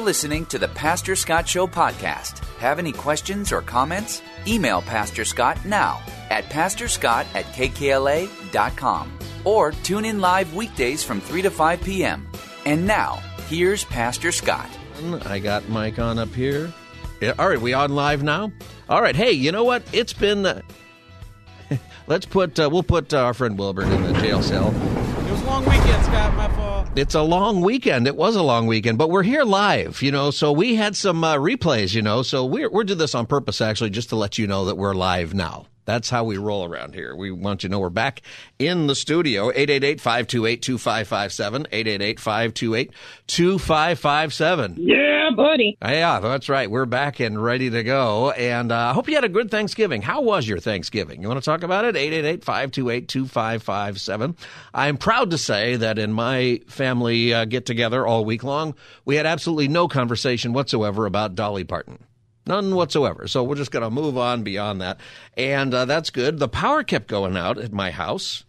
You're listening to the Pastor Scott Show podcast. Have any questions or comments? Email Pastor Scott now at pastorscott at kkla.com or tune in live weekdays from 3 to 5 p.m. And now, here's Pastor Scott. I got Mike on up here. Yeah, all right, we on live now? All right, hey, you know what? It's been. Uh, let's put. Uh, we'll put uh, our friend Wilbur in the jail cell. It's a long weekend. It was a long weekend, but we're here live, you know. So we had some uh, replays, you know. So we're we're doing this on purpose, actually, just to let you know that we're live now. That's how we roll around here. We want you to know we're back in the studio. 888-528-2557. 888-528-2557. Yeah, buddy. Yeah, that's right. We're back and ready to go. And uh, I hope you had a good Thanksgiving. How was your Thanksgiving? You want to talk about it? 888-528-2557. I'm proud to say that in my family uh, get-together all week long, we had absolutely no conversation whatsoever about Dolly Parton. None whatsoever. So we're just going to move on beyond that. And uh, that's good. The power kept going out at my house.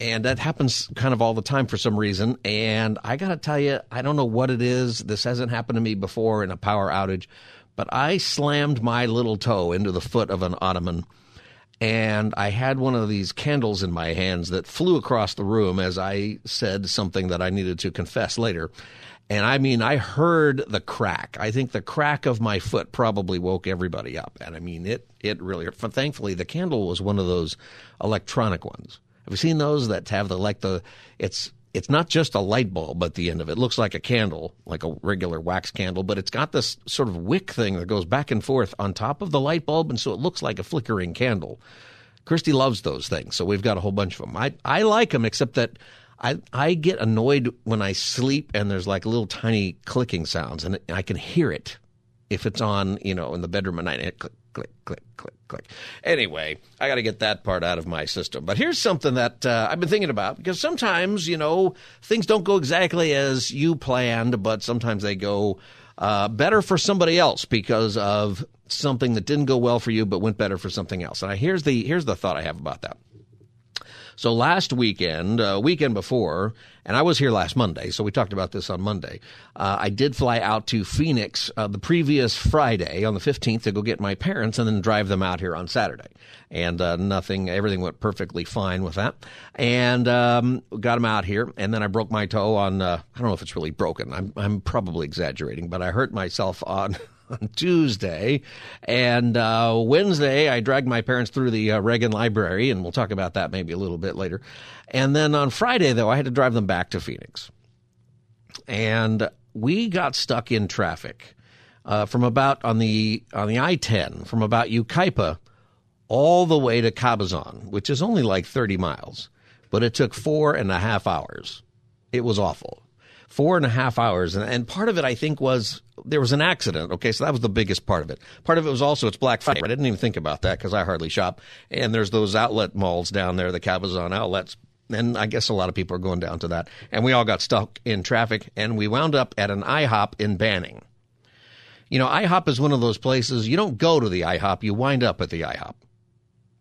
And that happens kind of all the time for some reason. And I got to tell you, I don't know what it is. This hasn't happened to me before in a power outage. But I slammed my little toe into the foot of an ottoman. And I had one of these candles in my hands that flew across the room as I said something that I needed to confess later. And I mean, I heard the crack. I think the crack of my foot probably woke everybody up. And I mean, it, it really, thankfully, the candle was one of those electronic ones. Have you seen those that have the, like the, it's, it's not just a light bulb at the end of it. It looks like a candle, like a regular wax candle, but it's got this sort of wick thing that goes back and forth on top of the light bulb. And so it looks like a flickering candle. Christy loves those things. So we've got a whole bunch of them. I, I like them, except that I I get annoyed when I sleep and there's like little tiny clicking sounds and I can hear it if it's on you know in the bedroom at night. And click click click click click. Anyway, I got to get that part out of my system. But here's something that uh, I've been thinking about because sometimes you know things don't go exactly as you planned, but sometimes they go. Uh, better for somebody else because of something that didn't go well for you, but went better for something else. And I, here's the here's the thought I have about that. So last weekend, uh, weekend before, and I was here last Monday, so we talked about this on Monday. Uh, I did fly out to Phoenix uh, the previous Friday on the 15th to go get my parents and then drive them out here on Saturday. And uh, nothing, everything went perfectly fine with that. And um, got them out here, and then I broke my toe on, uh, I don't know if it's really broken. I'm, I'm probably exaggerating, but I hurt myself on on Tuesday. And uh, Wednesday, I dragged my parents through the uh, Reagan Library, and we'll talk about that maybe a little bit later. And then on Friday, though, I had to drive them back to Phoenix. And we got stuck in traffic uh, from about on the on the I-10 from about Yucaipa all the way to Cabazon, which is only like 30 miles, but it took four and a half hours. It was awful four and a half hours. And, and, part of it, I think, was there was an accident. Okay, so that was the biggest part of it. Part of it was also it's Black Friday. I didn't even think about that because I hardly shop. And there's those outlet malls down there, the Cabazon outlets. And I guess a lot of people are going down to that. And we all got stuck in traffic, and we wound up at an IHOP in Banning. You know, IHOP is one of those places you don't go to the IHOP, you wind up at the IHOP.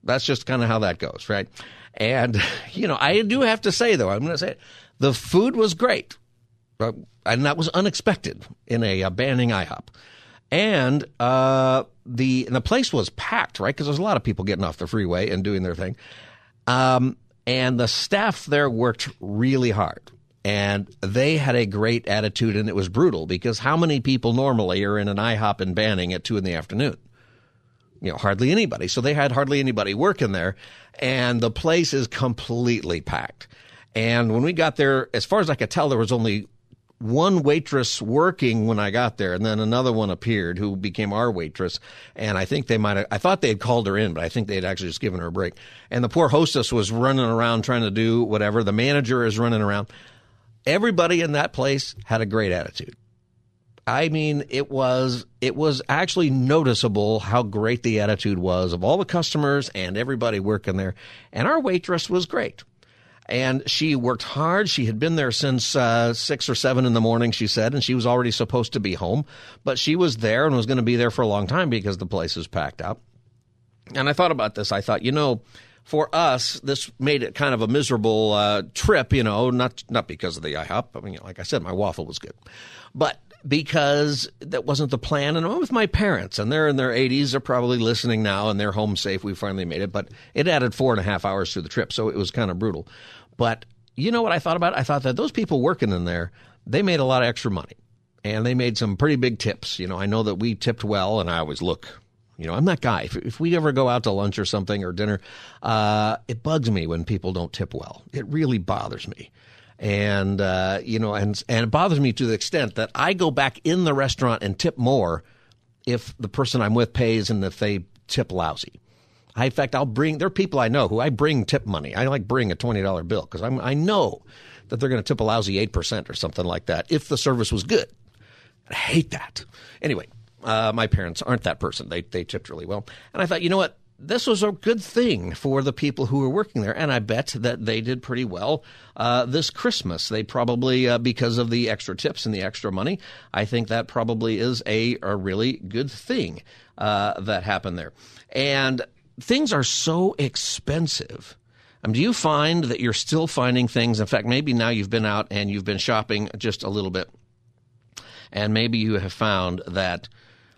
That's just kind of how that goes, right? And, you know, I do have to say, though, I'm going to say it, the food was great. Uh, and that was unexpected in a, a banning IHOP. And uh, the and the place was packed, right? Because there's a lot of people getting off the freeway and doing their thing. Um, and the staff there worked really hard. And they had a great attitude, and it was brutal because how many people normally are in an IHOP in Banning at two in the afternoon? You know, hardly anybody. So they had hardly anybody working there, and the place is completely packed. And when we got there, as far as I could tell, there was only one waitress working when I got there, and then another one appeared who became our waitress. And I think they might have, I thought they had called her in, but I think they had actually just given her a break. And the poor hostess was running around trying to do whatever. The manager is running around. everybody in that place had a great attitude. I mean, it was it was actually noticeable how great the attitude was of all the customers and everybody working there. And our waitress was great, and she worked hard. She had been there since uh, six or seven in the morning, she said, and she was already supposed to be home, but she was there and was going to be there for a long time because the place is packed up. And I thought about this. I thought, you know, for us, this made it kind of a miserable uh, trip. You know, not not because of the IHOP. I mean, like I said, my waffle was good, but because that wasn't the plan. And I'm with my parents, and they're in their 80s. They're probably listening now, and they're home safe. We finally made it, but it added four and a half hours to the trip, so it was kind of brutal. But you know what I thought about? I thought that those people working in there, they made a lot of extra money, and they made some pretty big tips. You know, I know that we tipped well, and I always look you know, I'm that guy. If, if we ever go out to lunch or something or dinner, uh, it bugs me when people don't tip well. It really bothers me. And, uh, you know, and, and it bothers me to the extent that I go back in the restaurant and tip more if the person I'm with pays and if they tip lousy. I, in fact, I'll bring, there are people I know who I bring tip money. I like bring a $20 bill because I'm I know that they're going to tip a lousy 8% or something like that if the service was good. I hate that. Anyway, uh, my parents aren't that person. They they tipped really well, and I thought, you know what, this was a good thing for the people who were working there, and I bet that they did pretty well uh, this Christmas. They probably, uh, because of the extra tips and the extra money, I think that probably is a, a really good thing uh, that happened there. And things are so expensive. Um, do you find that you're still finding things? In fact, maybe now you've been out and you've been shopping just a little bit, and maybe you have found that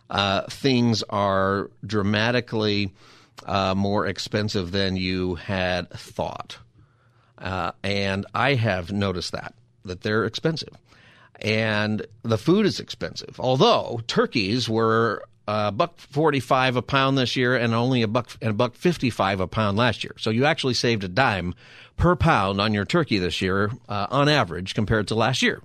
uh, things are dramatically uh, more expensive than you had thought. Uh, and I have noticed that, that they're expensive. And the food is expensive. Although turkeys were a buck forty-five a pound this year, and only a buck and a buck fifty-five a pound last year. So you actually saved a dime per pound on your turkey this year, uh, on average, compared to last year.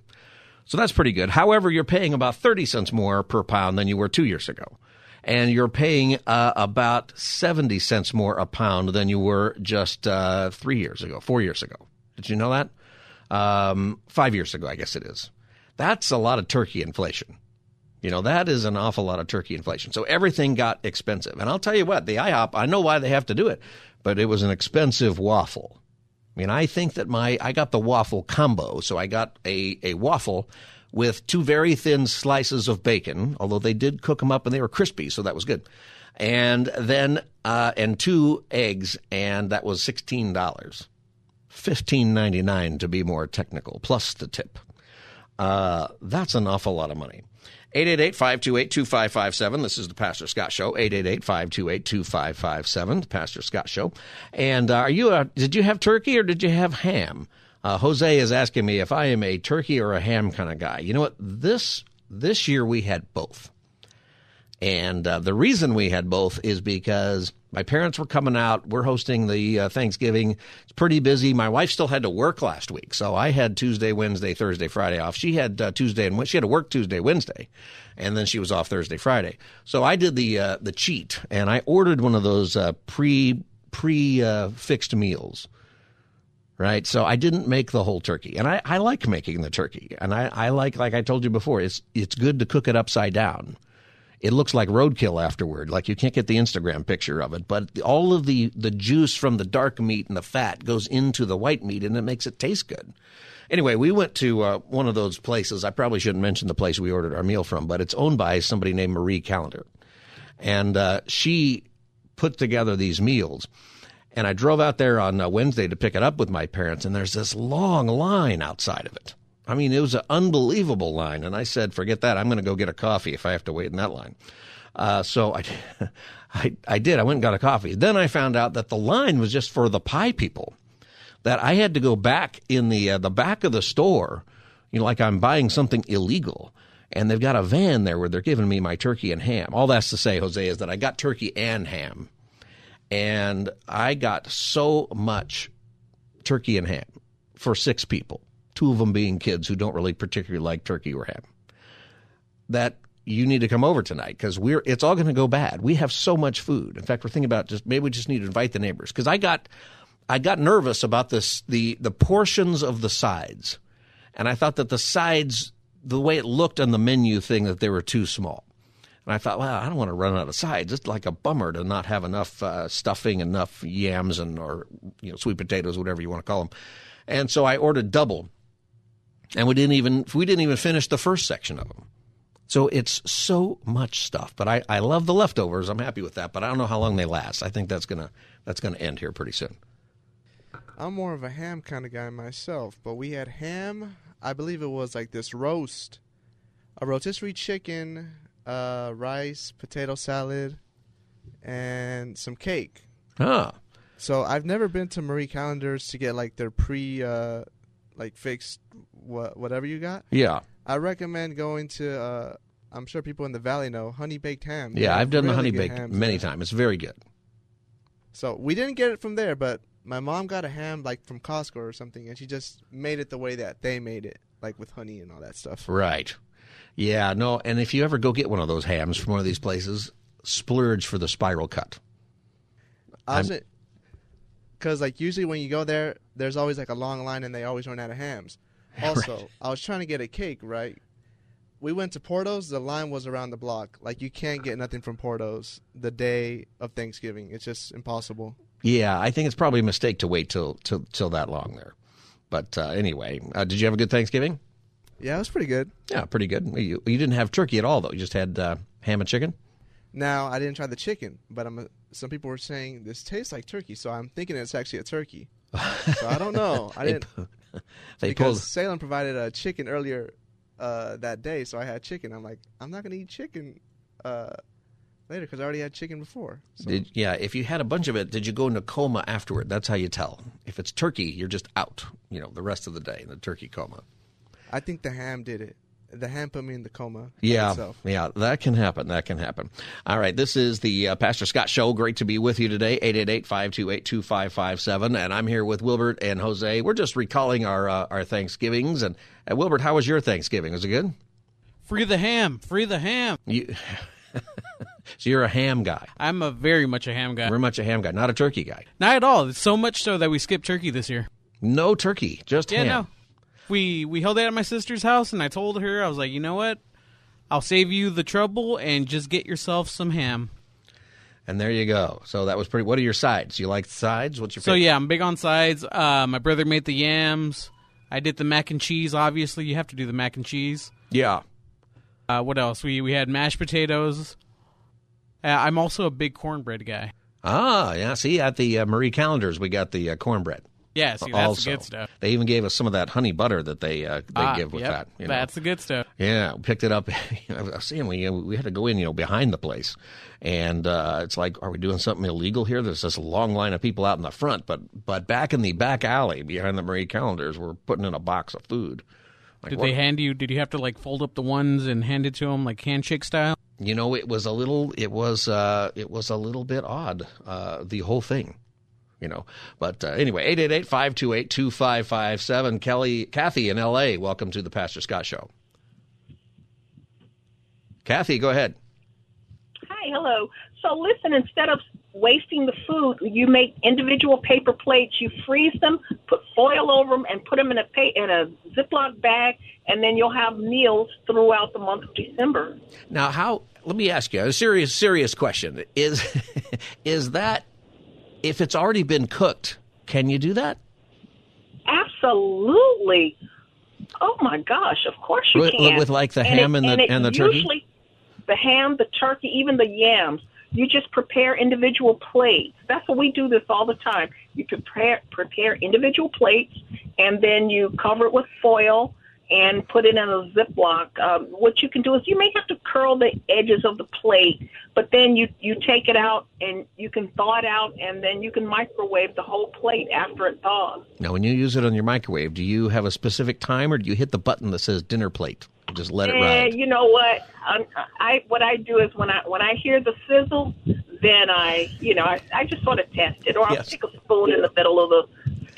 So that's pretty good. However, you're paying about 30 cents more per pound than you were two years ago. And you're paying uh, about 70 cents more a pound than you were just uh, three years ago, four years ago. Did you know that? Um, five years ago, I guess it is. That's a lot of turkey inflation. You know, that is an awful lot of turkey inflation. So everything got expensive. And I'll tell you what, the IHOP, I know why they have to do it, but it was an expensive waffle. I mean, I think that my I got the waffle combo, so I got a a waffle with two very thin slices of bacon, although they did cook them up and they were crispy, so that was good. And then uh, and two eggs, and that was sixteen dollars, fifteen ninety nine to be more technical, plus the tip. Uh, that's an awful lot of money. 888-528-2557. This is the Pastor Scott Show. 888-528-2557. The Pastor Scott Show. And uh, are you a, did you have turkey or did you have ham? Uh, Jose is asking me if I am a turkey or a ham kind of guy. You know what? This this year we had both. And uh, the reason we had both is because my parents were coming out. We're hosting the uh, Thanksgiving. It's pretty busy. My wife still had to work last week, so I had Tuesday, Wednesday, Thursday, Friday off. She had uh, Tuesday and she had to work Tuesday, Wednesday, and then she was off Thursday, Friday. So I did the uh, the cheat, and I ordered one of those uh, pre pre uh, fixed meals. Right, so I didn't make the whole turkey, and I, I like making the turkey, and I, I like, like I told you before, it's it's good to cook it upside down it looks like roadkill afterward. Like you can't get the Instagram picture of it, but all of the the juice from the dark meat and the fat goes into the white meat, and it makes it taste good. Anyway, we went to uh, one of those places. I probably shouldn't mention the place we ordered our meal from, but it's owned by somebody named Marie Callender, and uh, she put together these meals. And I drove out there on uh, Wednesday to pick it up with my parents, and there's this long line outside of it. I mean, it was an unbelievable line. And I said, forget that. I'm going to go get a coffee if I have to wait in that line. Uh, so I, I, I did. I went and got a coffee. Then I found out that the line was just for the pie people. That I had to go back in the uh, the back of the store, you know, like I'm buying something illegal. And they've got a van there where they're giving me my turkey and ham. All that's to say, Jose, is that I got turkey and ham, and I got so much turkey and ham for six people two of them being kids who don't really particularly like turkey or ham, that you need to come over tonight because we're it's all going to go bad. We have so much food. In fact, we're thinking about just maybe we just need to invite the neighbors because I got I got nervous about this the the portions of the sides. and I thought that the sides, the way it looked on the menu thing, that they were too small. And I thought, well, I don't want to run out of sides. It's like a bummer to not have enough uh, stuffing, enough yams, and or you know sweet potatoes, whatever you want to call them. And so I ordered double, and we didn't even we didn't even finish the first section of them. So it's so much stuff. But I, I love the leftovers. I'm happy with that. But I don't know how long they last. I think that's gonna that's gonna end here pretty soon. I'm more of a ham kind of guy myself, but we had ham. I believe it was like this roast, a rotisserie chicken, uh, rice, potato salad, and some cake. Ah, So I've never been to Marie Callender's to get like their pre, uh, like fixed wha- whatever you got. yeah, I recommend going to. Uh, I'm sure people in the valley know honey baked ham. Yeah. I've done the honey baked many times. It's very good. So we didn't get it from there, but my mom got a ham like from Costco or something, and she just made it the way that they made it, like with honey and all that stuff. Right. Yeah. No. And if you ever go get one of those hams from one of these places, splurge for the spiral cut. I was because like usually when you go there, there's always like a long line, and they always run out of hams. Also, I was trying to get a cake, right? We went to Porto's. The line was around the block. Like you can't get nothing from Porto's the day of Thanksgiving. It's just impossible. Yeah, I think it's probably a mistake to wait till till, till that long there. But uh, anyway, uh, did you have a good Thanksgiving? Yeah, it was pretty good. Yeah, pretty good. You, you didn't have turkey at all, though. You just had uh, ham and chicken. Now I didn't try the chicken, but I'm. A, some people were saying this tastes like turkey, so I'm thinking it's actually a turkey. so I don't know. I didn't They because pulled. Salem provided a chicken earlier uh, that day, so I had chicken. I'm like, I'm not gonna eat chicken uh, later because I already had chicken before. So Did, yeah, if you had a bunch of it, did you go into coma afterward? That's how you tell. If it's turkey, you're just out. You know, the rest of the day in the turkey coma. I think the ham did it. The ham put me in the coma. Yeah, itself. yeah, that can happen. That can happen. All right, this is the uh, Pastor Scott Show. Great to be with you today. 888-528-2557. And I'm here with Wilbert and Jose. We're just recalling our uh, our Thanksgivings. And uh, Wilbert, how was your Thanksgiving? Was it good? Free the ham. Free the ham. You, so you're a ham guy. I'm a very much a ham guy. Very much a ham guy, not a turkey guy. Not at all. It's so much so that we skipped turkey this year. No turkey, just Yeah, ham. no. We we held it at my sister's house, and I told her I was like, you know what? I'll save you the trouble and just get yourself some ham. And there you go. So that was pretty. What are your sides? You like sides? What's your So favorite? yeah, I'm big on sides. Uh, my brother made the yams. I did the mac and cheese. Obviously, you have to do the mac and cheese. Yeah. Uh, what else? We we had mashed potatoes. Uh, I'm also a big cornbread guy. Ah, yeah. See, at the uh, Marie Callender's, we got the uh, cornbread. Yeah, see, that's also, the good stuff. they even gave us some of that honey butter that they uh, they Ah, give with yep, that. You know? That's the good stuff. Yeah, picked it up. I was saying we we had to go in, you know, behind the place, and uh, it's like, are we doing something illegal here? There's this long line of people out in the front, but but back in the back alley behind the Marie Callender's, we're putting in a box of food. Like, Did what- they hand you? Did you have to like fold up the ones and hand it to them like handshake style? You know, it was a little, it was, uh, it was a little bit odd, uh, the whole thing. You know, but uh, anyway, 888-528-2557. Kelly, Kathy in L.A., welcome to the Pastor Scott Show. Kathy, go ahead. Hi, hello. So listen, instead of wasting the food, you make individual paper plates. You freeze them, put foil over them, and put them in a pa- in a Ziploc bag, and then you'll have meals throughout the month of December. Now, how? Let me ask you a serious, serious question. Is is that if it's already been cooked? Can you do that? Absolutely. Oh my gosh! Of course you With- can. with, like, the ham and the- it and the turkey? The ham, the turkey, even the yams. You just prepare individual plates. That's what we do this all the time. You prepare prepare individual plates, and then you cover it with foil and put it in a Ziploc. Um, what you can do is you may have to curl the edges of the plate, but then you you take it out and you can thaw it out, and then you can microwave the whole plate after it thaws. Now, when you use it on your microwave, do you have a specific time, or do you hit the button that says dinner plate? Just let it Eh, ride. you know what? Um, I what I do is when I when I hear the sizzle, then I you know I, I just sort of test it, or I'll Yes. stick a spoon in the middle of the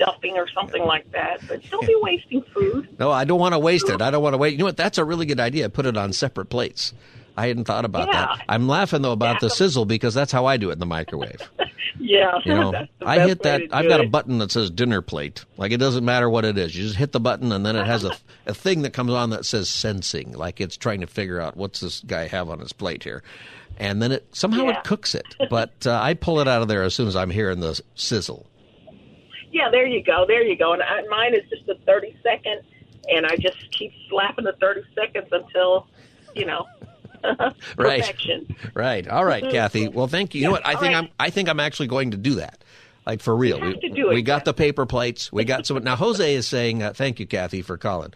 stuffing or something like that. But don't be wasting food. No, I don't want to waste it. I don't want to wait. You know what? That's a really good idea. Put it on separate plates. I hadn't thought about Yeah. that. I'm laughing though about Yeah. the sizzle because that's how I do it in the microwave. Yeah, You know, I hit that. I've got a button that says dinner plate. Like it doesn't matter what it is. You just hit the button, and then it has a a thing that comes on that says sensing, like it's trying to figure out what's this guy have on his plate here, and then it somehow Yeah. it cooks it. But uh, I pull it out of there as soon as I'm hearing the sizzle. Yeah, there you go, there you go. And I, mine is just a thirty second, and I just keep slapping the thirty seconds until, you know, Right. Right. All right, Kathy. Well, thank you. You know what? I All think right. I'm. I think I'm actually going to do that. Like for real. We to do it, we got Jeff. the paper plates. We got some. Now Jose is saying, uh, "Thank you, Kathy, for calling."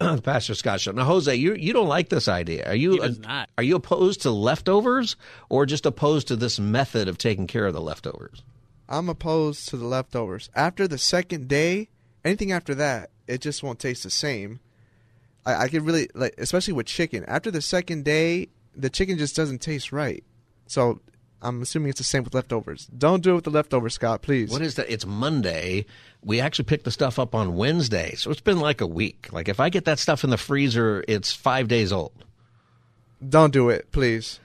Pastor Scott show. Now, Jose, you you don't like this idea. Are you? He does not. Are you opposed to leftovers, or just opposed to this method of taking care of the leftovers? I'm opposed to the leftovers. After the second day, anything after that, it just won't taste the same. I, I could really like, especially with chicken. After the second day, the chicken just doesn't taste right. So I'm assuming it's the same with leftovers. Don't do it with the leftovers, Scott. Please. What is that? It's Monday. We actually picked the stuff up on Wednesday, so it's been like a week. Like if I get that stuff in the freezer, it's five days old. Don't do it, please.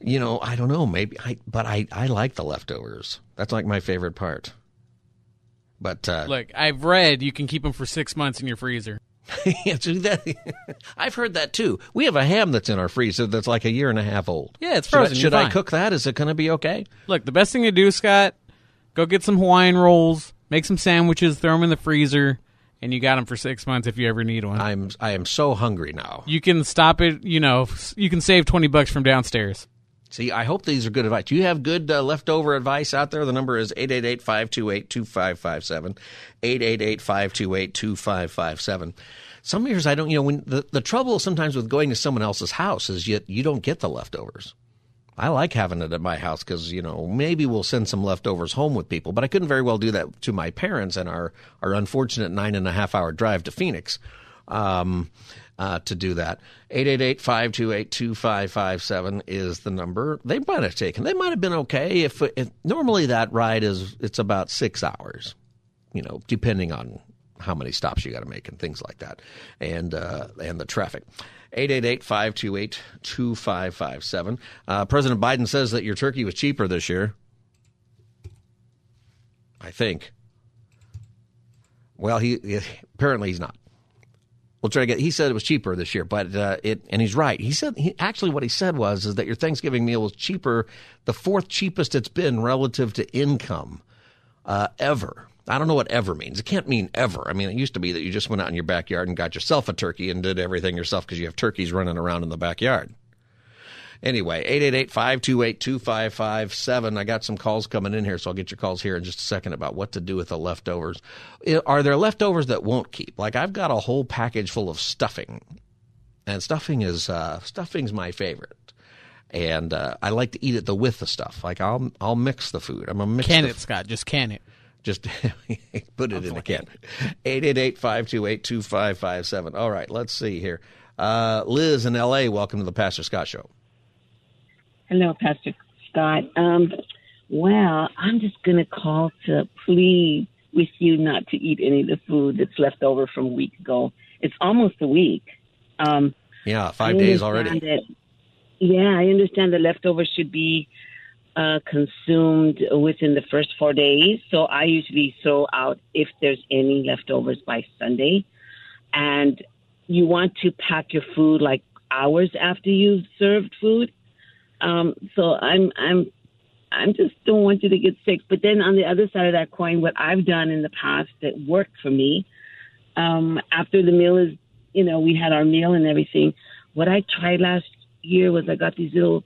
You know, I don't know. Maybe I, but I, I like the leftovers. That's like my favorite part. But uh, Look, I've read you can keep them for six months in your freezer. that, I've heard that too. We have a ham that's in our freezer that's like a year and a half old. Yeah, it's Should frozen. Should, You're I cook that? Is it going to be okay? Look, the best thing to do, Scott, go get some Hawaiian rolls, make some sandwiches, throw them in the freezer, and you got them for six months if you ever need one. I'm I am so hungry now. you can stop it. You know, you can save twenty bucks from downstairs. See, I hope these are good advice. Do you have good uh, leftover advice out there? The number is 888-528-2557, 888-528-2557. Some years I don't, you know, when the, the trouble sometimes with going to someone else's house is you, you don't get the leftovers. I like having it at my house because, you know, maybe we'll send some leftovers home with people, but I couldn't very well do that to my parents and our, our unfortunate nine and a half hour drive to Phoenix. Um, uh, to do that. 888-528-2557 is the number. They might have taken. They might have been okay if, if normally that ride is it's about 6 hours. You know, depending on how many stops you got to make and things like that. And uh, and the traffic. 888-528-2557. Uh, President Biden says that your turkey was cheaper this year. I think. Well, he apparently he's not. We'll try to get. He said it was cheaper this year, but uh, it and he's right. He said he, actually what he said was is that your Thanksgiving meal was cheaper, the fourth cheapest it's been relative to income uh, ever. I don't know what ever means. It can't mean ever. I mean, it used to be that you just went out in your backyard and got yourself a turkey and did everything yourself because you have turkeys running around in the backyard. Anyway, 888-528-2557. I got some calls coming in here, so I'll get your calls here in just a second about what to do with the leftovers. Are there leftovers that won't keep? Like I've got a whole package full of stuffing. And stuffing is uh, stuffing's my favorite. And uh, I like to eat it the with the stuff. Like I'll I'll mix the food. I'm a mix Can it, Scott? Just can it. just put it in a can. 888-528-2557. All right, let's see here. Uh, Liz in L.A., welcome to the Pastor Scott Show. Hello, Pastor Scott. Um, well, I'm just going to call to plead with you not to eat any of the food that's left over from a week ago. It's almost a week. Um, Yeah, five days already. That, yeah, I understand the leftovers should be uh, consumed within the first four days. So I usually throw out if there's any leftovers by Sunday. And you want to pack your food like hours after you've served food. Um, so I'm I'm I'm just don't want you to get sick. But then on the other side of that coin, what I've done in the past that worked for me, um, after the meal is, you know, we had our meal and everything. What I tried last year was I got these little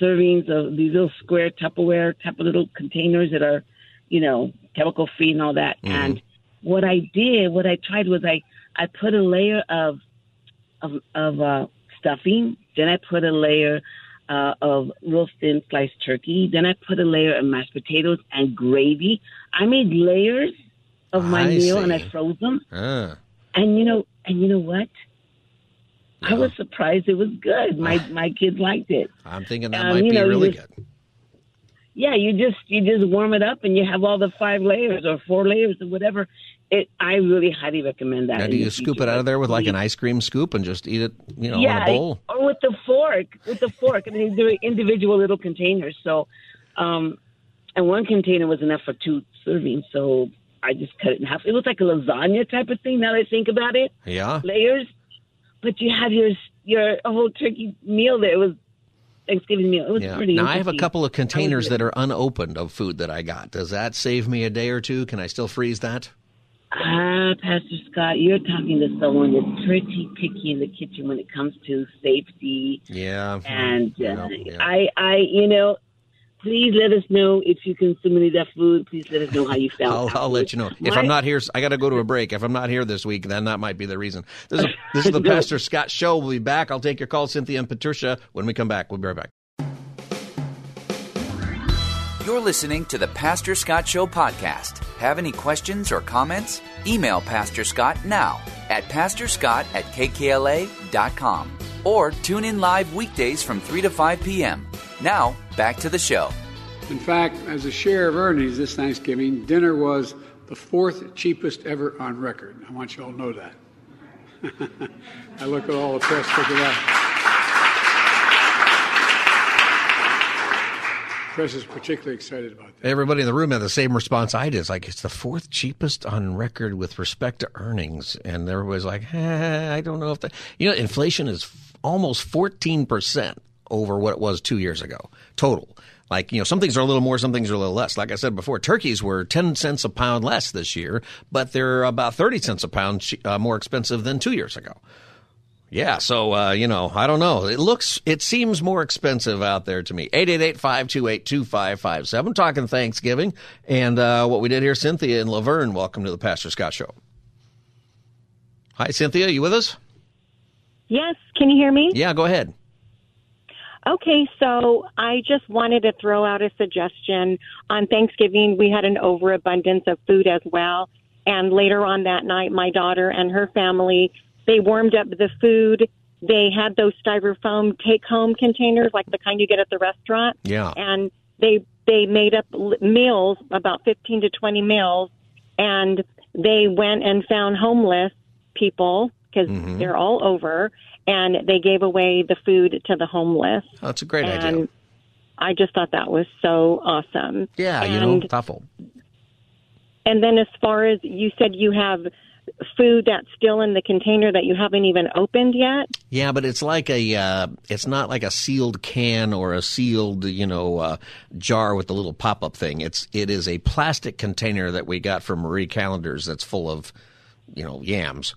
servings of these little square Tupperware type of little containers that are, you know, chemical free and all that. And what I did, what I tried was I I put a layer of of of uh, stuffing, then I put a layer uh, of real thin sliced turkey, then I put a layer of mashed potatoes and gravy. I made layers of my I meal and. I froze them. Ah, And you know, and you know what? I was surprised it was good. My my kids liked it. I'm thinking that Um, might be know, really just- good. Yeah, you just you just warm it up and you have all the five layers or four layers or whatever. It I really highly recommend that. Now, do you scoop it out of there with like an ice cream scoop and just eat it, you know, yeah, in a bowl? or with the fork, with the fork. I mean, they're individual little containers. So, um, and one container was enough for two servings. So I just cut it in half. It was like a lasagna type of thing. Now that I think about it, Yeah. layers. But you have your your whole turkey meal there. It was Thanksgiving meal. It was Yeah. pretty. Now I have a couple of containers that are unopened of food that I got. Does that save me a day or two? Can I still freeze that? Ah, Pastor Scott, you're talking to someone that's pretty picky in the kitchen when it comes to safety. Yeah. And uh, Yeah, yeah. I, I, you know, please let us know if you consume any of that food. Please let us know how you felt. I'll, I'll let you know. If My- I'm not here, I got to go to a break. If I'm not here this week, then that might be the reason. This is, this is the No. Pastor Scott Show. We'll be back. I'll take your call, Cynthia and Patricia, when we come back. We'll be right back. You're listening to the Pastor Scott Show podcast. Have any questions or comments? Email Pastor Scott now at pastorscott at kkla.com or tune in live weekdays from 3 to 5 p.m. Now, back to the show. In fact, as a share of earnings this Thanksgiving, dinner was the fourth cheapest ever on record. I want you all to know that. I look at all the press, at that. Press is particularly excited about that. Everybody in the room had the same response I did. It's like it's the fourth cheapest on record with respect to earnings, and everybody's like, eh, I don't know if that. You know, inflation is f- almost fourteen percent over what it was two years ago total. Like you know, some things are a little more, some things are a little less. Like I said before, turkeys were ten cents a pound less this year, but they're about thirty cents a pound uh, more expensive than two years ago. Yeah, so uh, you know, I don't know. It looks, it seems more expensive out there to me. 888-528-2557, talking Thanksgiving, and uh, what we did here, Cynthia and La Verne. Welcome to the Pastor Scott Show. Hi, Cynthia, you with us? Yes, can you hear me? Yeah, go ahead. Okay, so I just wanted to throw out a suggestion. On Thanksgiving, we had an overabundance of food as well. And later on that night, my daughter and her family, they warmed up the food. They had those styrofoam take-home containers, like the kind you get at the restaurant. Yeah. And they they made up l- meals, about 15 to 20 meals, and they went and found homeless people because Mhm. they're all over, and they gave away the food to the homeless. Oh, that's a great and idea. I just thought that was so awesome. Yeah, you and, know, thoughtful. And then as far as you said, you have food that's still in the container that you haven't even opened yet. Yeah, but it's like a, uh, it's not like a sealed can or a sealed, you know, uh, jar with the little pop-up thing. It's, it is a plastic container that we got from Marie Callender's that's full of, you know, yams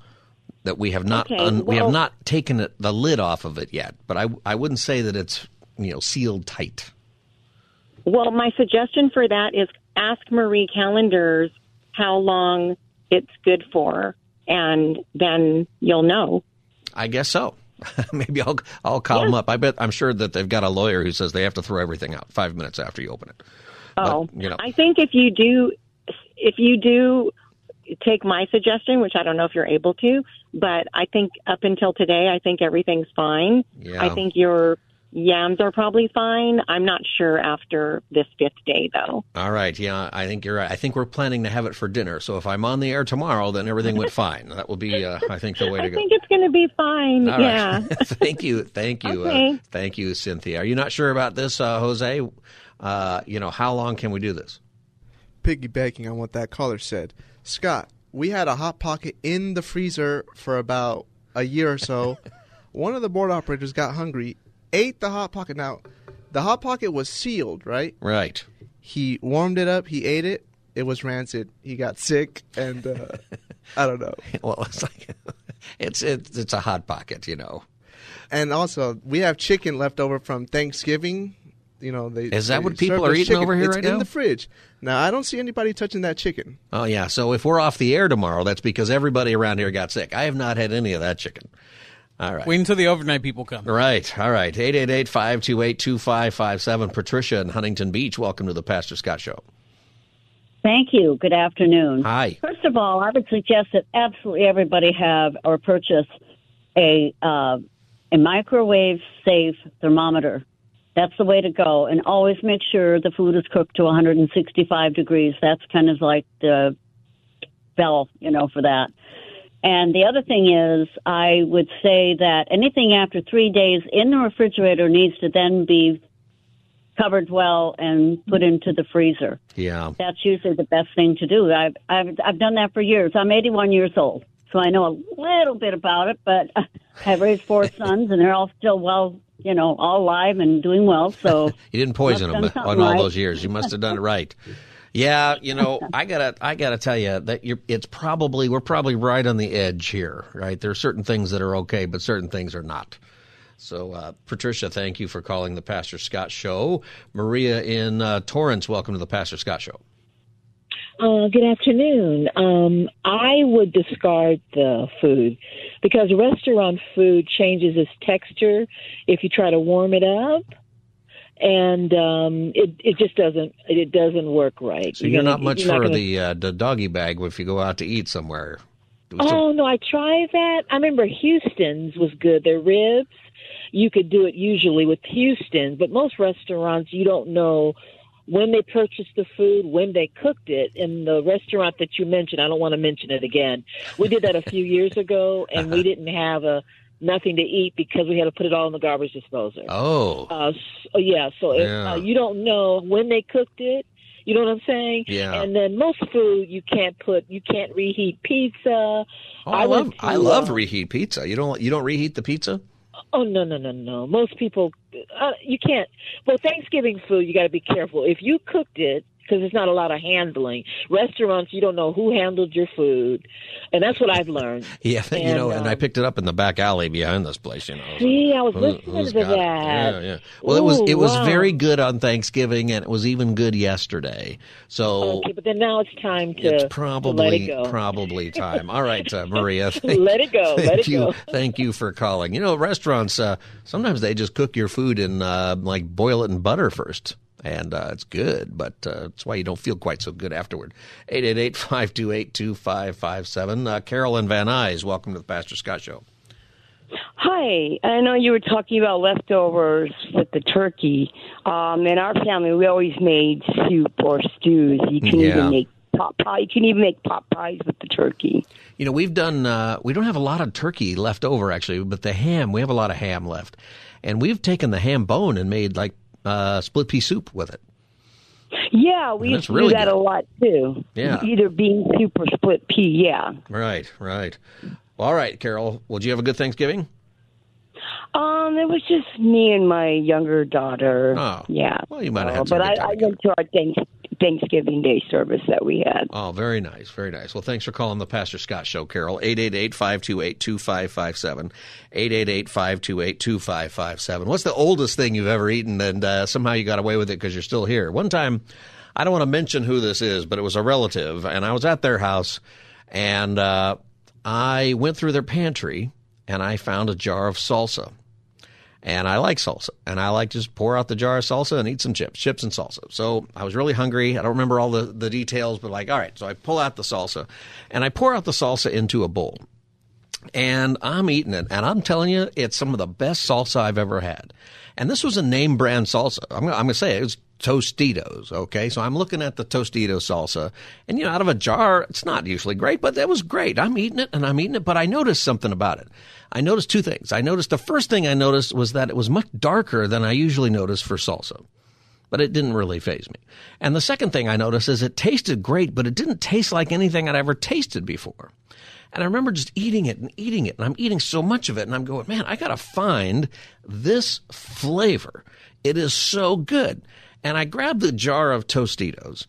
that we have not, Okay, un, we have not taken it, the lid off of it yet. But I, I wouldn't say that it's, you know, sealed tight. Well, my suggestion for that is ask Marie Callender's how long it's good for, and then you'll know. I guess so. Maybe I'll, I'll call them up. I bet, I'm sure that they've got a lawyer who says they have to throw everything out five minutes after you open it. Oh, you know. I think if you do, if you do take my suggestion, which I don't know if you're able to, but I think up until today, I think everything's fine. Yeah. I think your yams are probably fine. I'm not sure after this fifth day, though. All right. Yeah, I think you're right. I think we're planning to have it for dinner. So if I'm on the air tomorrow, then everything went fine. That will be, uh, I think, the way to go. I think it's going to be fine. All right. yeah. thank you. Thank you. Uh, thank you, Cynthia. Are you not sure about this, uh, Jose? Uh, you know, how long can we do this? piggybacking on what that caller said. Scott, we had a hot pocket in the freezer for about a year or so. One of the board operators got hungry, ate the hot pocket. Now, the hot pocket was sealed, right? Right. He warmed it up. He ate it. It was rancid. He got sick, and uh, I don't know. Well, it's like it's it's it's a hot pocket, you know. And also, we have chicken left over from Thanksgiving. You know, they Is that they what people are eating chicken. over here it's right in now? the fridge. Now, I don't see anybody touching that chicken. Oh yeah. So if we're off the air tomorrow, that's because everybody around here got sick. I have not had any of that chicken. All right. Wait until the overnight people come. Right. All right. 888-528-2557. Patricia in Huntington Beach. Welcome to the Pastor Scott Show. Thank you. Good afternoon. Hi. First of all, I would suggest that absolutely everybody have or purchase a uh, a microwave safe thermometer. That's the way to go, and always make sure the food is cooked to 165 degrees. That's kind of like the bell, you know, for that. And the other thing is, I would say that anything after three days in the refrigerator needs to then be covered well and put into the freezer. Yeah. That's usually the best thing to do. I've I've I've done that for years. I'm 81 years old, so I know a little bit about it. But I've raised four sons, and they're all still well, you know, all alive and doing well. So You didn't poison them on all right. those years. You must have done it right. Yeah, you know, I gotta, I gotta tell you that you're, it's probably we're probably right on the edge here, right? There are certain things that are okay, but certain things are not. So, uh, Patricia, thank you for calling the Pastor Scott Show. Maria in uh, Torrance, welcome to the Pastor Scott Show. Uh, good afternoon. Um, I would discard the food because restaurant food changes its texture if you try to warm it up, and um, it it just doesn't it doesn't work right. So you're gonna- not much you're not for gonna- the uh, the doggy bag if you go out to eat somewhere. Oh no, I try that. I remember Houston's was good. Their ribs, you could do it usually with Houston's, but most restaurants you don't know when they purchased the food, when they cooked it. In the restaurant that you mentioned, I don't want to mention it again. We did that a few years ago, and we didn't have a nothing to eat because we had to put it all in the garbage disposer. Oh. Uh, so, yeah, so if, Yeah. uh, you don't know when they cooked it. You know what I'm saying? Yeah. And then most food you can't put, you can't reheat pizza. Oh, I, went love to, I love uh, reheat pizza. You don't you don't reheat the pizza? Oh no no no no! Most people, uh, you can't. Well, Thanksgiving food, you got to be careful. If you cooked it, because there's not a lot of handling. Restaurants, you don't know who handled your food, and that's what I've learned. Yeah, you know, and I um, picked it up in the back alley behind this place. You know, See, I was listening to got it? that. Yeah, yeah. Well, it was it was wow. very good on Thanksgiving, and it was even good yesterday. So Okay, but then now it's time to, it's to probably let it go. probably time. All right, uh, Maria. Thank, Let it go, Thank let it you. go. Thank you for calling. You know, restaurants uh, sometimes they just cook your food and uh, like boil it in butter first. And uh, it's good, but uh, that's why you don't feel quite so good afterward. 888-528-2557. Uh, Carolyn Van Nuys, welcome to the Pastor Scott Show. Hi, I know you were talking about leftovers with the turkey. Um, in our family, we always made soup or stews. You can Yeah. even make pot pie. You can even make pot pies with the turkey. You know, we've done, uh, we don't have a lot of turkey left over actually, but the ham, we have a lot of ham left. And we've taken the ham bone and made like uh, split pea soup with it. Yeah, we used to really do that good. a lot too. Yeah. either bean soup or split pea. Yeah. Right, right. All right, Carol. Well, did you have a good Thanksgiving? Um, it was just me and my younger daughter. Oh. yeah. Well, you might have So, had some But good I, I went to our thanks, Thanksgiving Day service that we had. Oh, very nice, very nice. Well, thanks for calling the Pastor Scott Show, Carol. 888-528-2557. 888-528-2557. What's the oldest thing you've ever eaten and uh, somehow you got away with it because you're still here? One time, I don't want to mention who this is, but it was a relative, and I was at their house, and uh, I went through their pantry, and I found a jar of salsa. And I like salsa, and I like to just pour out the jar of salsa and eat some chips, chips and salsa. So I was really hungry. I don't remember all the, the details, but like, all right. So I pull out the salsa, and I pour out the salsa into a bowl, and I'm eating it, and I'm telling you, it's some of the best salsa I've ever had. And this was a name brand salsa. I'm I'm gonna say it, it was Tostitos. Okay, so I'm looking at the Tostito salsa, and you know, out of a jar, it's not usually great, but that was great. I'm eating it, and I'm eating it, but I noticed something about it. I noticed two things. I noticed the first thing I noticed was that it was much darker than I usually notice for salsa but it didn't really phase me. And the second thing I noticed is it tasted great, but it didn't taste like anything I'd ever tasted before. And I remember just eating it and eating it, and I'm eating so much of it, and I'm going, man, I got to find this flavor. It is so good. And I grabbed the jar of Tostitos,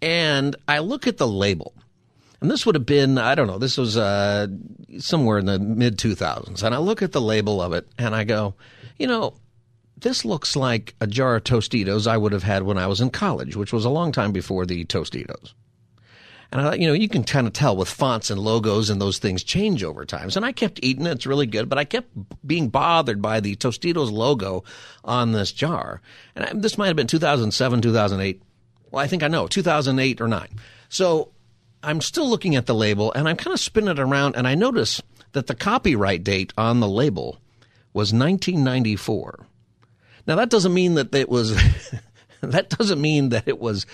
and I look at the label. And this would have been, I don't know, this was uh, somewhere in the mid 2000s. And I look at the label of it, and I go, you know, this looks like a jar of Tostitos I would have had when I was in college, which was a long time before the Tostitos. And I you know, you can kind of tell with fonts and logos and those things change over time. And I kept eating it. It's really good, but I kept being bothered by the Tostitos logo on this jar. And I, this might have been 2007, 2008. Well, I think I know, 2008 or 9. So I'm still looking at the label and I'm kind of spinning it around and I notice that the copyright date on the label was 1994. Now that doesn't mean that it was that doesn't mean that it was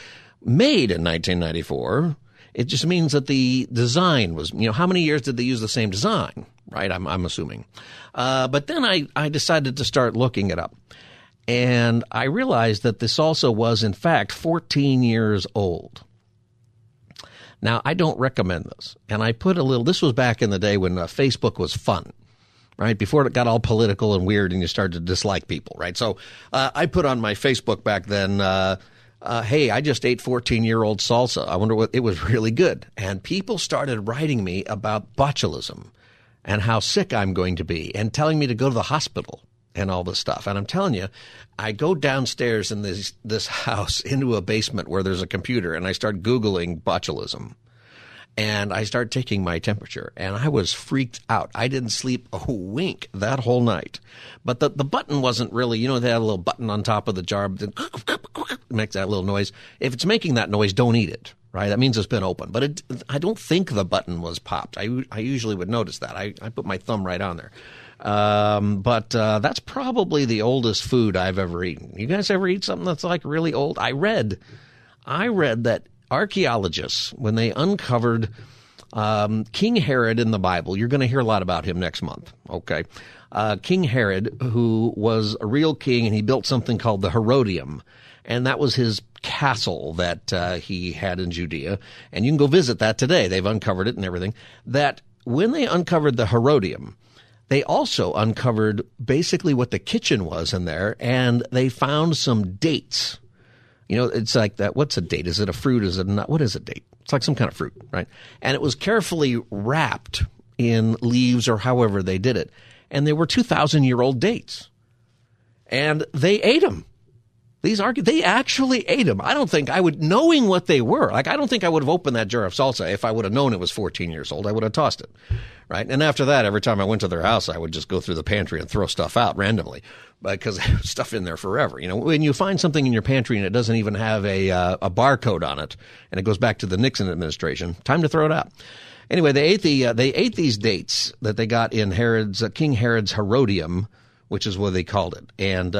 made in 1994. It just means that the design was, you know, how many years did they use the same design, right? I'm, I'm assuming. Uh, but then I, I decided to start looking it up. And I realized that this also was, in fact, 14 years old. Now, I don't recommend this. And I put a little, this was back in the day when uh, Facebook was fun, right? Before it got all political and weird and you started to dislike people, right? So uh, I put on my Facebook back then, uh, uh, hey, I just ate 14 year old salsa. I wonder what it was really good. And people started writing me about botulism and how sick I'm going to be and telling me to go to the hospital and all this stuff. And I'm telling you, I go downstairs in this this house into a basement where there's a computer and I start googling botulism. And I start taking my temperature and I was freaked out. I didn't sleep a wink that whole night. But the, the button wasn't really, you know, they had a little button on top of the jar that makes that little noise. If it's making that noise, don't eat it right? That means it's been open. But it, I don't think the button was popped. I, I usually would notice that. I, I put my thumb right on there. Um, but uh, that's probably the oldest food I've ever eaten. You guys ever eat something that's like really old? I read, I read that archaeologists, when they uncovered um, King Herod in the Bible, you're going to hear a lot about him next month. Okay. Uh, king Herod, who was a real king, and he built something called the Herodium, and that was his castle that uh, he had in Judea. And you can go visit that today. They've uncovered it and everything. That when they uncovered the Herodium, they also uncovered basically what the kitchen was in there, and they found some dates. You know, it's like that. What's a date? Is it a fruit? Is it not? What is a date? It's like some kind of fruit, right? And it was carefully wrapped in leaves or however they did it. And they were 2,000 year old dates. And they ate them. These are they actually ate them. I don't think I would, knowing what they were. Like I don't think I would have opened that jar of salsa if I would have known it was 14 years old. I would have tossed it, right? And after that, every time I went to their house, I would just go through the pantry and throw stuff out randomly because stuff in there forever. You know, when you find something in your pantry and it doesn't even have a uh, a barcode on it, and it goes back to the Nixon administration, time to throw it out. Anyway, they ate the uh, they ate these dates that they got in Herod's uh, King Herod's Herodium, which is what they called it, and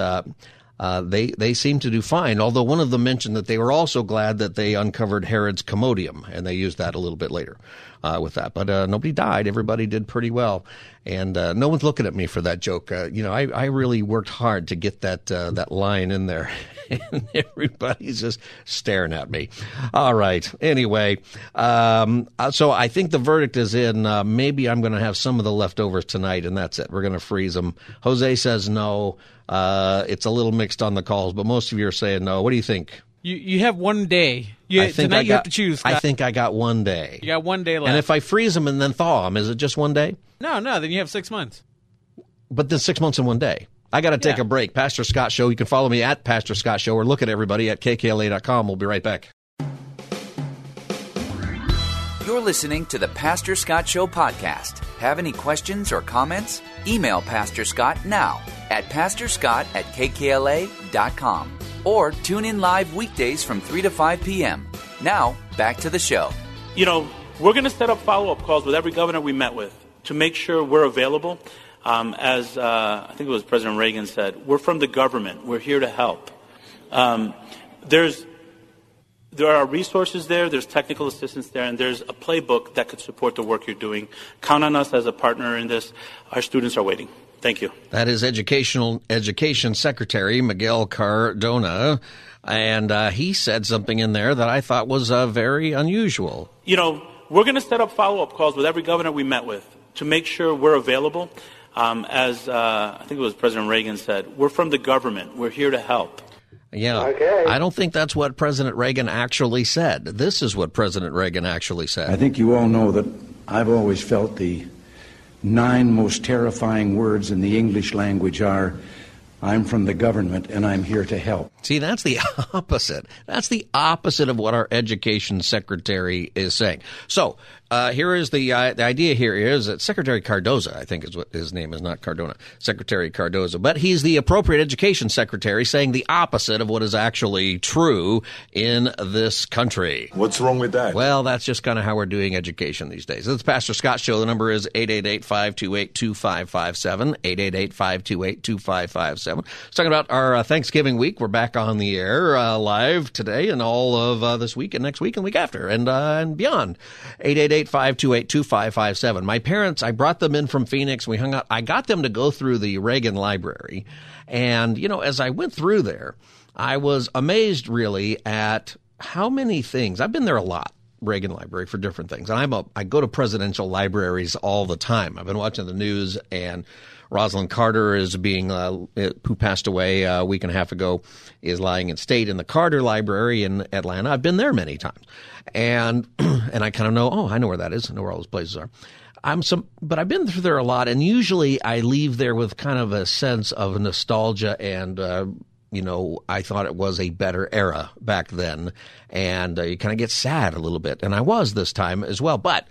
uh, they they seem to do fine. Although one of them mentioned that they were also glad that they uncovered Herod's commodium, and they used that a little bit later uh, with that. But uh, nobody died. Everybody did pretty well, and uh, no one's looking at me for that joke. Uh, you know, I, I really worked hard to get that that line in there, and everybody's just staring at me. All right. Anyway, um, so I think the verdict is in. maybe I'm going to have some of the leftovers tonight, and that's it. We're going to freeze them. Jose says no. Uh, it's a little mixed on the calls, but most of you are saying no. What do you think? You you have one day. You, I think tonight I you have to choose. I think I got one day. you got one day left. And if I freeze them and then thaw them, is it just one day? no, no, then you have six months. But then six months in one day. I got to take Yeah. a break. Pastor Scott Show. You can follow me at Pastor Scott Show or look at everybody at kkla.com. We'll be right back. You're listening to the Pastor Scott Show podcast. Have any questions or comments? Email Pastor Scott now at pastorscott at kkla.com or tune in live weekdays from 3 to 5 p.m. Now, back to the show. You know, we're going to set up follow up calls with every governor we met with to make sure we're available. Um, as uh, I think it was President Reagan said, we're from the government. We're here to help. Um, there's there are resources there, there's technical assistance there, and there's a playbook that could support the work you're doing. Count on us as a partner in this. Our students are waiting. Thank you. That is Educational Education Secretary Miguel Cardona, and uh, he said something in there that I thought was uh, very unusual. You know, we're going to set up follow up calls with every governor we met with to make sure we're available. Um, as uh, I think it was President Reagan said, we're from the government. We're here to help. Yeah. Okay. I don't think that's what President Reagan actually said. This is what President Reagan actually said. I think you all know that I've always felt the nine most terrifying words in the English language are I'm from the government and I'm here to help. See, that's the opposite. That's the opposite of what our education secretary is saying. So, uh, here is the uh, the idea. Here is that Secretary Cardoza, I think is what his name is, not Cardona. Secretary Cardoza, but he's the appropriate education secretary, saying the opposite of what is actually true in this country. What's wrong with that? Well, that's just kind of how we're doing education these days. It's Pastor Scott Show. The number is 888-528-2557, 888-528-2557. It's talking about our uh, Thanksgiving week. We're back on the air uh, live today and all of uh, this week and next week and week after and, uh, and beyond. 888 888-528-2557. My parents, I brought them in from Phoenix. We hung out. I got them to go through the Reagan Library. And, you know, as I went through there, I was amazed really at how many things. I've been there a lot. Reagan Library for different things. And I'm a I go to presidential libraries all the time. I've been watching the news and Rosalynn Carter is being uh, who passed away a week and a half ago is lying in state in the Carter Library in Atlanta. I've been there many times, and and I kind of know. Oh, I know where that is. I know where all those places are. I'm some, but I've been through there a lot, and usually I leave there with kind of a sense of nostalgia and. Uh, you know, I thought it was a better era back then, and uh, you kind of get sad a little bit, and I was this time as well. But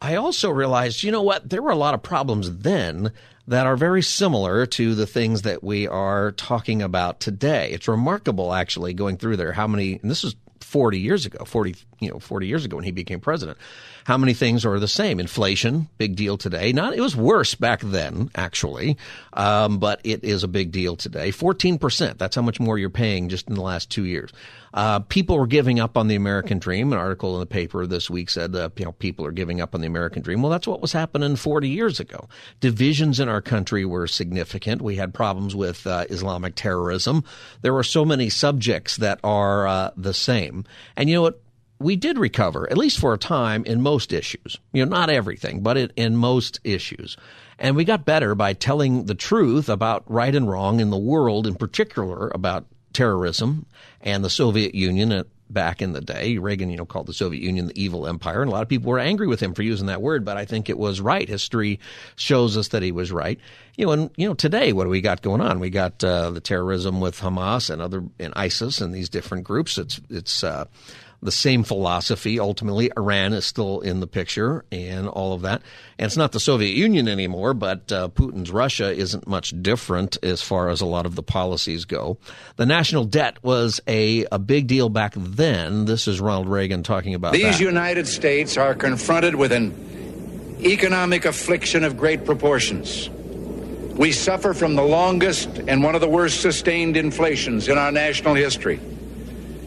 I also realized, you know what, there were a lot of problems then that are very similar to the things that we are talking about today. It's remarkable, actually, going through there how many, and this is 40 years ago, 40, you know, 40 years ago when he became president. How many things are the same? Inflation, big deal today. Not, it was worse back then, actually, um, but it is a big deal today. 14%. That's how much more you're paying just in the last two years. Uh, people are giving up on the American dream. An article in the paper this week said, uh, you know, people are giving up on the American dream. Well, that's what was happening 40 years ago. Divisions in our country were significant. We had problems with uh, Islamic terrorism. There were so many subjects that are uh, the same. And you know what? We did recover, at least for a time, in most issues. You know, not everything, but it, in most issues. And we got better by telling the truth about right and wrong in the world, in particular about terrorism and the Soviet Union back in the day. Reagan, you know, called the Soviet Union the evil empire, and a lot of people were angry with him for using that word, but I think it was right. History shows us that he was right. You know, and you know, today what do we got going on? We got uh, the terrorism with Hamas and other and ISIS and these different groups. It's it's uh, the same philosophy. Ultimately, Iran is still in the picture and all of that. And it's not the Soviet Union anymore, but uh, Putin's Russia isn't much different as far as a lot of the policies go. The national debt was a, a big deal back then. This is Ronald Reagan talking about These that. United States are confronted with an economic affliction of great proportions. We suffer from the longest and one of the worst sustained inflations in our national history.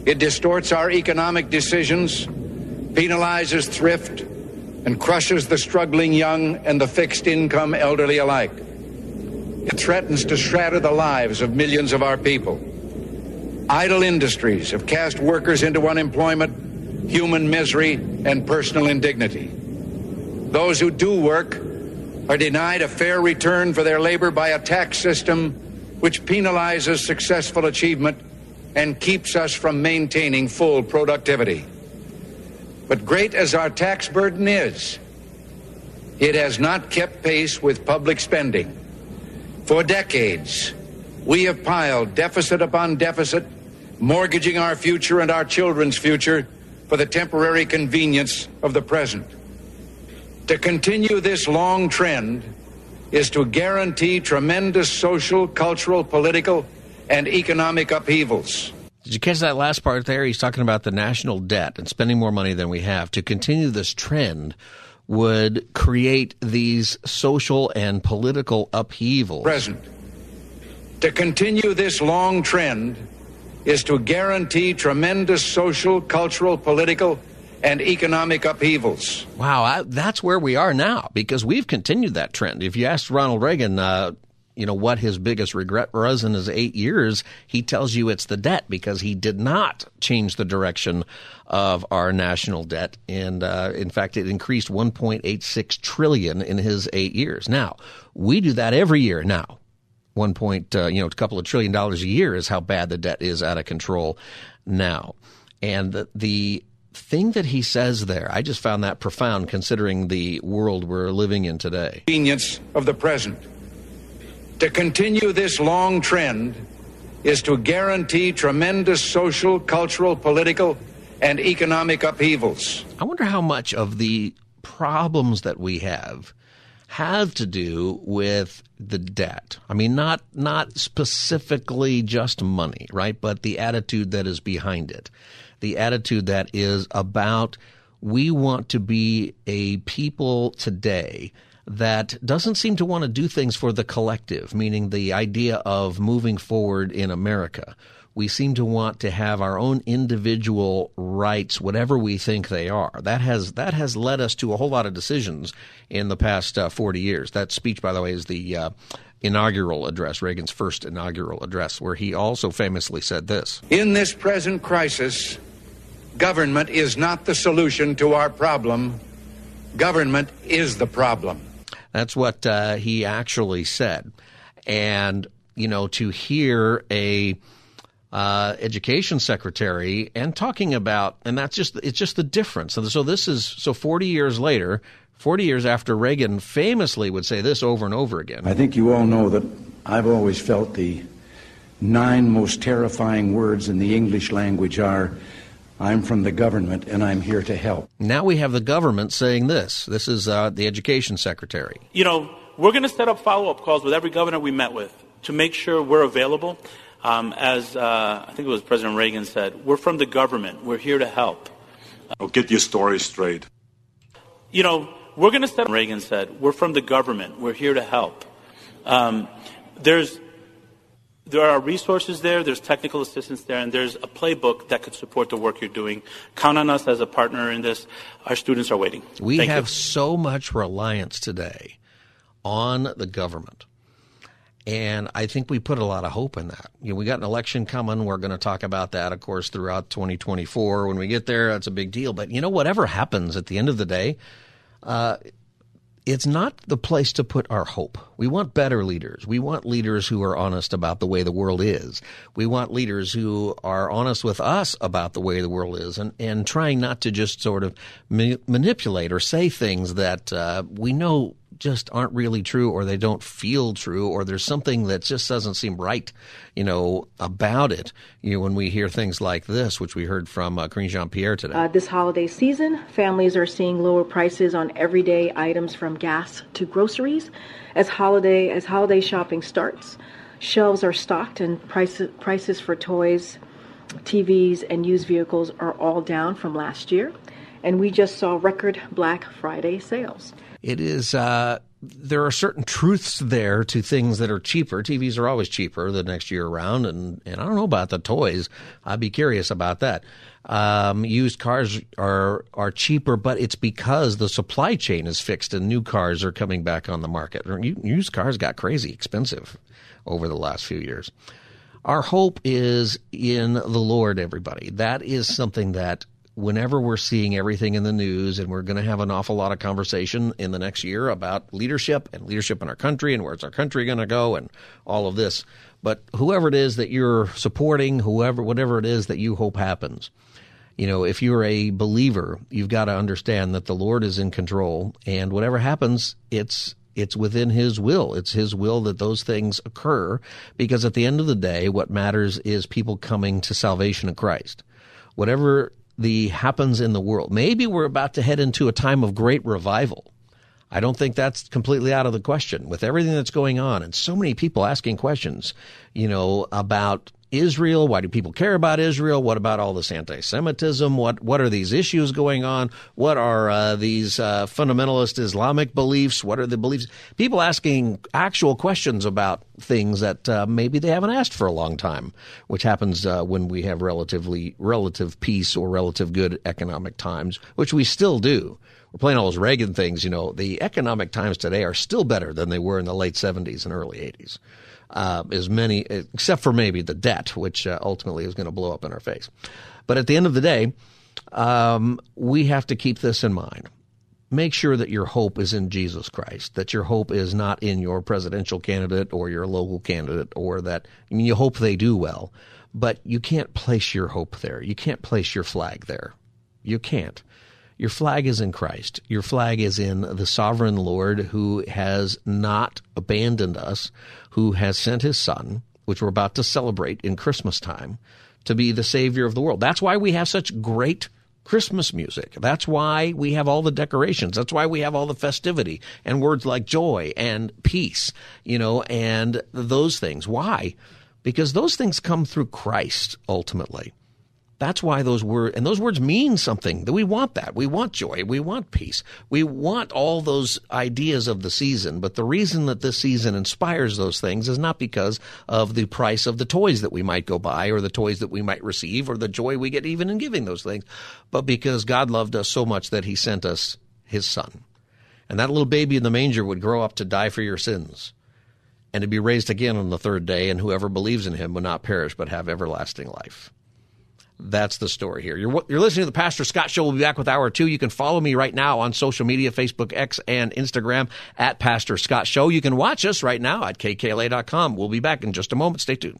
It distorts our economic decisions, penalizes thrift, and crushes the struggling young and the fixed income elderly alike. It threatens to shatter the lives of millions of our people. Idle industries have cast workers into unemployment, human misery, and personal indignity. Those who do work are denied a fair return for their labor by a tax system which penalizes successful achievement and keeps us from maintaining full productivity. But great as our tax burden is, it has not kept pace with public spending. For decades, we have piled deficit upon deficit, mortgaging our future and our children's future for the temporary convenience of the present. To continue this long trend is to guarantee tremendous social, cultural, political, and economic upheavals. Did you catch that last part there? He's talking about the national debt and spending more money than we have. To continue this trend would create these social and political upheavals. Present. To continue this long trend is to guarantee tremendous social, cultural, political, and economic upheavals. Wow, I, that's where we are now because we've continued that trend. If you asked Ronald Reagan, uh, you know what his biggest regret was in his eight years, he tells you it's the debt because he did not change the direction of our national debt, and uh, in fact, it increased 1.86 trillion in his eight years. Now we do that every year now. One point, uh, you know, a couple of trillion dollars a year is how bad the debt is out of control now, and the, the thing that he says there, I just found that profound considering the world we're living in today. Convenience of the present. To continue this long trend is to guarantee tremendous social, cultural, political, and economic upheavals. I wonder how much of the problems that we have have to do with the debt. I mean, not not specifically just money, right? But the attitude that is behind it, the attitude that is about we want to be a people today that doesn't seem to want to do things for the collective, meaning the idea of moving forward in America. We seem to want to have our own individual rights, whatever we think they are. That has that has led us to a whole lot of decisions in the past uh, 40 years. That speech, by the way, is the uh, inaugural address, Reagan's first inaugural address, where he also famously said this In this present crisis, government is not the solution to our problem, government is the problem. That's what uh, he actually said. And, you know, to hear a uh, education secretary and talking about, and that's just, it's just the difference. And so this is, so 40 years later, 40 years after Reagan famously would say this over and over again. I think you all know that I've always felt the nine most terrifying words in the English language are I'm from the government and I'm here to help. Now we have the government saying this. This is uh, the education secretary. You know, we're going to set up follow up calls with every governor we met with to make sure we're available. Um, as uh, I think it was President Reagan said, we're from the government. We're here to help. Uh, get your story straight. You know, we're going to set. Reagan said, "We're from the government. We're here to help." Um, there's there are resources there, there's technical assistance there, and there's a playbook that could support the work you're doing. Count on us as a partner in this. Our students are waiting. We Thank have you. so much reliance today on the government. And I think we put a lot of hope in that. You know, we got an election coming. We're going to talk about that, of course, throughout 2024. When we get there, that's a big deal. But you know, whatever happens at the end of the day, uh, it's not the place to put our hope. We want better leaders. We want leaders who are honest about the way the world is. We want leaders who are honest with us about the way the world is and, and trying not to just sort of ma- manipulate or say things that uh, we know just aren't really true or they don't feel true or there's something that just doesn't seem right, you know, about it. You know, when we hear things like this, which we heard from uh, Jean-Pierre today. Uh, this holiday season, families are seeing lower prices on everyday items from gas to groceries. As holiday as holiday shopping starts, shelves are stocked and prices prices for toys, TVs, and used vehicles are all down from last year. And we just saw record Black Friday sales. It is uh, there are certain truths there to things that are cheaper. TVs are always cheaper the next year around, and, and I don't know about the toys. I'd be curious about that. Um, used cars are are cheaper, but it's because the supply chain is fixed and new cars are coming back on the market. Used cars got crazy expensive over the last few years. Our hope is in the Lord, everybody. That is something that whenever we're seeing everything in the news, and we're going to have an awful lot of conversation in the next year about leadership and leadership in our country and where's our country going to go and all of this. But whoever it is that you're supporting, whoever, whatever it is that you hope happens, you know, if you're a believer, you've got to understand that the Lord is in control, and whatever happens, it's it's within His will. It's His will that those things occur, because at the end of the day, what matters is people coming to salvation in Christ. Whatever the happens in the world, maybe we're about to head into a time of great revival. I don't think that's completely out of the question with everything that's going on and so many people asking questions, you know, about Israel. Why do people care about Israel? What about all this anti-Semitism? What what are these issues going on? What are uh, these uh, fundamentalist Islamic beliefs? What are the beliefs? People asking actual questions about things that uh, maybe they haven't asked for a long time, which happens uh, when we have relatively relative peace or relative good economic times, which we still do. We're playing all those Reagan things, you know. The economic times today are still better than they were in the late 70s and early 80s uh, as many, except for maybe the debt, which uh, ultimately is going to blow up in our face. But at the end of the day, um, we have to keep this in mind. Make sure that your hope is in Jesus Christ, that your hope is not in your presidential candidate or your local candidate, or that, I mean, you hope they do well, but you can't place your hope there. You can't place your flag there. You can't. Your flag is in Christ. Your flag is in the sovereign Lord who has not abandoned us, who has sent his son, which we're about to celebrate in Christmas time, to be the savior of the world. That's why we have such great Christmas music. That's why we have all the decorations. That's why we have all the festivity and words like joy and peace, you know, and those things. Why? Because those things come through Christ ultimately. That's why those words, and those words mean something. That we want that. We want joy. We want peace. We want all those ideas of the season. But the reason that this season inspires those things is not because of the price of the toys that we might go buy or the toys that we might receive or the joy we get even in giving those things, but because God loved us so much that he sent us his son. And that little baby in the manger would grow up to die for your sins and to be raised again on the third day, and whoever believes in him will not perish but have everlasting life. That's the story here. You're, you're listening to the Pastor Scott Show. We'll be back with hour two. You can follow me right now on social media, Facebook, X, and Instagram at Pastor Scott Show. You can watch us right now at kkla.com. We'll be back in just a moment. Stay tuned.